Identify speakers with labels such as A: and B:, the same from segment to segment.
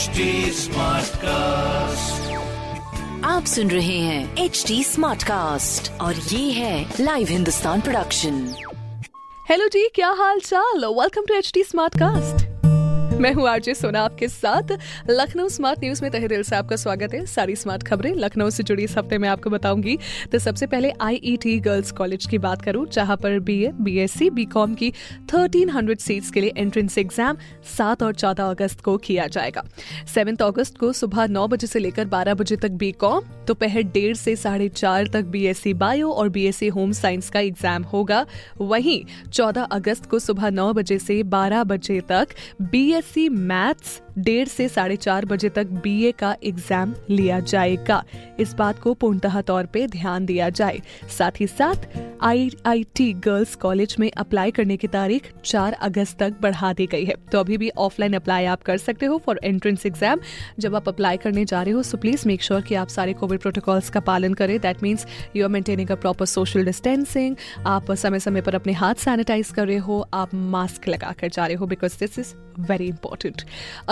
A: HD cast
B: आप सुन रहे हैं एच डी स्मार्ट कास्ट और ये है लाइव हिंदुस्तान प्रोडक्शन
C: हेलो जी क्या हाल चाल? Welcome to H D smart cast मैं हूँ आरजे सोना आपके साथ। लखनऊ स्मार्ट न्यूज़ में तहे दिल से आपका स्वागत है। सारी स्मार्ट खबरें लखनऊ से जुड़ी इस हफ़्ते में आपको बताऊँगी। तो सबसे पहले आईईटी गर्ल्स कॉलेज की बात करूँ, जहाँ पर बीए बीएससी बीकॉम की 1300 सीट्स के लिए एंट्रेंस एग्ज़ाम 7 और 14 अगस्त को किया जाएगा। 7 अगस्त को सुबह 9 बजे से लेकर 12 बजे तक बीकॉम दोपहर डेढ़ से साढ़े चार तक बीएससी बायो और बीएससी होम साइंस का एग्ज़ाम होगा। वहीं 14 अगस्त को सुबह 9 बजे से 12 बजे तक बीएससी बीएससी मैथ्स डेढ़ से साढ़े चार बजे तक बीए का एग्ज़ाम लिया जाएगा। इस बात को पूर्णतः तौर पे ध्यान दिया जाए। साथ ही साथ आईआईटी गर्ल्स कॉलेज में अप्लाई करने की तारीख 4 अगस्त तक बढ़ा दी गई है। तो अभी भी ऑफलाइन अप्लाई आप कर सकते हो फॉर एंट्रेंस एग्ज़ाम जब आप अप्लाई करने जा रहे हो सो प्लीज़ मेक श्योर कि आप सारे कोविड प्रोटोकॉल्स का पालन करें। That means you are maintaining a proper social distancing आप समय समय पर अपने हाथ सैनिटाइज कर रहे हो। आप मास्क लगा कर जा रहे हो because this is very important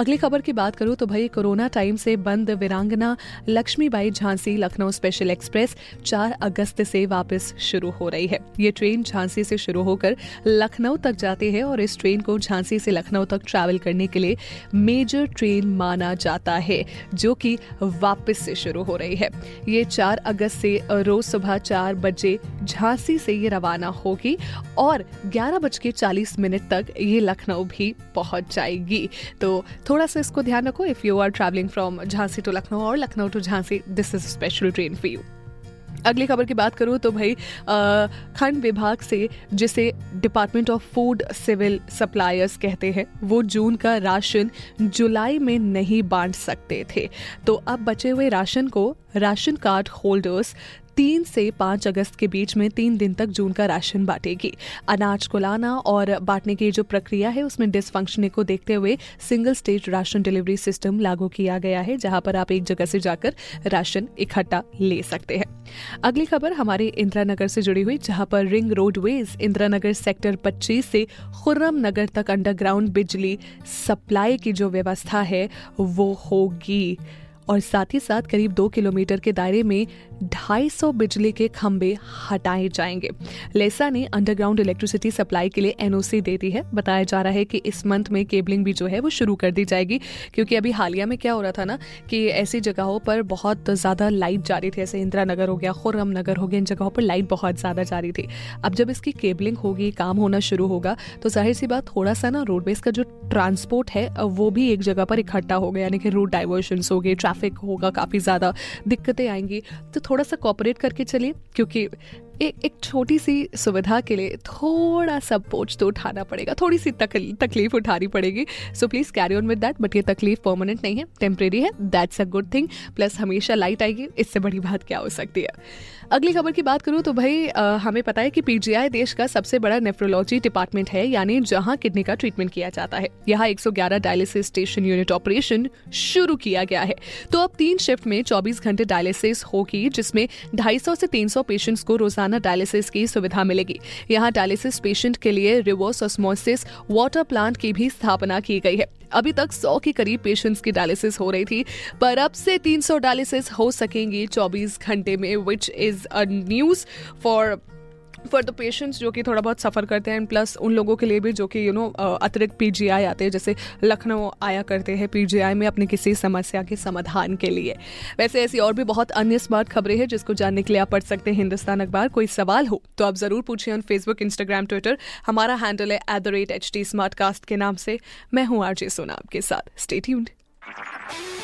C: अगली खबर की बात करूँ तो भाई कोरोना टाइम से बंद वीरांगना लक्ष्मीबाई झांसी लखनऊ स्पेशल एक्सप्रेस 4 अगस्त से वापस शुरू हो रही है। ये ट्रेन झांसी से शुरू होकर लखनऊ तक जाती है और इस ट्रेन को झांसी से लखनऊ तक ट्रैवल करने के लिए मेजर ट्रेन माना जाता है, जो कि वापस से शुरू हो रही है। ये 4 अगस्त से रोज सुबह चार बजे झांसी से ये रवाना होगी और ग्यारह बज के चालीस मिनट तक ये लखनऊ भी पहुँच जाएगी। तो थोड़ा सा इसको ध्यान रखो। If you are travelling from Jhansi to Lucknow और Lucknow to Jhansi this is special train for you अगली खबर की बात करूँ तो भाई खंड विभाग से जिसे department of food civil suppliers कहते हैं, वो जून का राशन जुलाई में नहीं बांट सकते थे। तो अब बचे हुए राशन को राशन कार्ड होल्डर्स तीन से पाँच अगस्त के बीच में तीन दिन तक जून का राशन बांटेगी। अनाज को लाना और बांटने की जो प्रक्रिया है, उसमें डिसफंक्शनिंग को देखते हुए single stage ration delivery system लागू किया गया है, जहाँ पर आप एक जगह से जाकर राशन इकट्ठा ले सकते हैं। अगली खबर हमारे इंदिरा नगर से जुड़ी हुई, जहाँ पर ring roadways Indira Nagar sector 25 से खुर्रम नगर तक अंडरग्राउंड बिजली सप्लाई की जो व्यवस्था है, वो होगी। और साथ ही साथ करीब दो किलोमीटर के दायरे में 250 बिजली के खंभे हटाए जाएँगे। लेसा ने अंडरग्राउंड इलेक्ट्रिसिटी सप्लाई के लिए एनओसी दे दी है। बताया जा रहा है कि इस मंथ में केबलिंग भी जो है वो शुरू कर दी जाएगी, क्योंकि अभी हालिया में क्या हो रहा था ना कि ऐसी जगहों पर बहुत ज़्यादा लाइट जा रही थी, ऐसे इंदिरा नगर हो गया, खुर्रम नगर हो गया, इन जगहों पर लाइट बहुत ज़्यादा जा रही थी। अब जब इसकी केबलिंग होगी, काम होना शुरू होगा तो ज़ाहिर सी बात थोड़ा सा ना रोडवेज़ का जो ट्रांसपोर्ट है, वो भी एक जगह पर इकट्ठा हो गया, यानी कि रूट डाइवर्शन हो गए ट्रैफ़िक होगा काफ़ी ज़्यादा दिक्कतें आएँगी। तो थोड़ा सा कॉपरेट करके चलिए क्योंकि एक एक छोटी सी सुविधा के लिए थोड़ा सा बोझ तो उठाना पड़ेगा थोड़ी सी तकलीफ़ उठानी पड़ेगी। So please carry on with that but ये तकलीफ़ परमानेंट नहीं है टेम्परेरी है that's a good thing plus हमेशा लाइट आएगी इससे बड़ी बात क्या हो सकती है? अगली खबर की बात करूँ तो भाई आ, हमें पता है कि पीजीआई देश का सबसे बड़ा नेफ्रोलॉजी डिपार्टमेंट है यानी जहाँ किडनी का ट्रीटमेंट किया जाता है। यहाँ 111 डायलिसिस स्टेशन यूनिट ऑपरेशन शुरू किया गया है। तो अब तीन शिफ्ट में 24 घंटे डायलिसिस होगी जिसमें 250 से 300 पेशेंट्स को रोज़ाना डायलिसिस की सुविधा मिलेगी। यहाँ डायलिसिस पेशेंट के लिए रिवर्स ऑस्मोसिस वाटर प्लांट की भी स्थापना की गई है। अभी तक 100 के करीब पेशेंट्स की डायलिसिस हो रही थी, पर अब से 300 डायलिसिस हो सकेंगी 24 घंटे में which is a news for for the patients जो कि थोड़ा बहुत सफ़र करते हैं एंड प्लस उन लोगों के लिए भी जो कि यू नो अतिरिक्त पीजीआई आते हैं, जैसे लखनऊ आया करते हैं पीजीआई में अपनी किसी समस्या के समाधान के लिए। वैसे ऐसी और भी बहुत अन्य स्मार्ट खबरें हैं जिसको जानने के लिए आप पढ़ सकते हैं हिंदुस्तान अखबार। कोई सवाल हो तो आप ज़रूर पूछिए ऑन फेसबुक इंस्टाग्राम ट्विटर हमारा हैंडल है at the rate H T smart cast के नाम से। मैं हूँ आरजे सोना आपके साथ। Stay tuned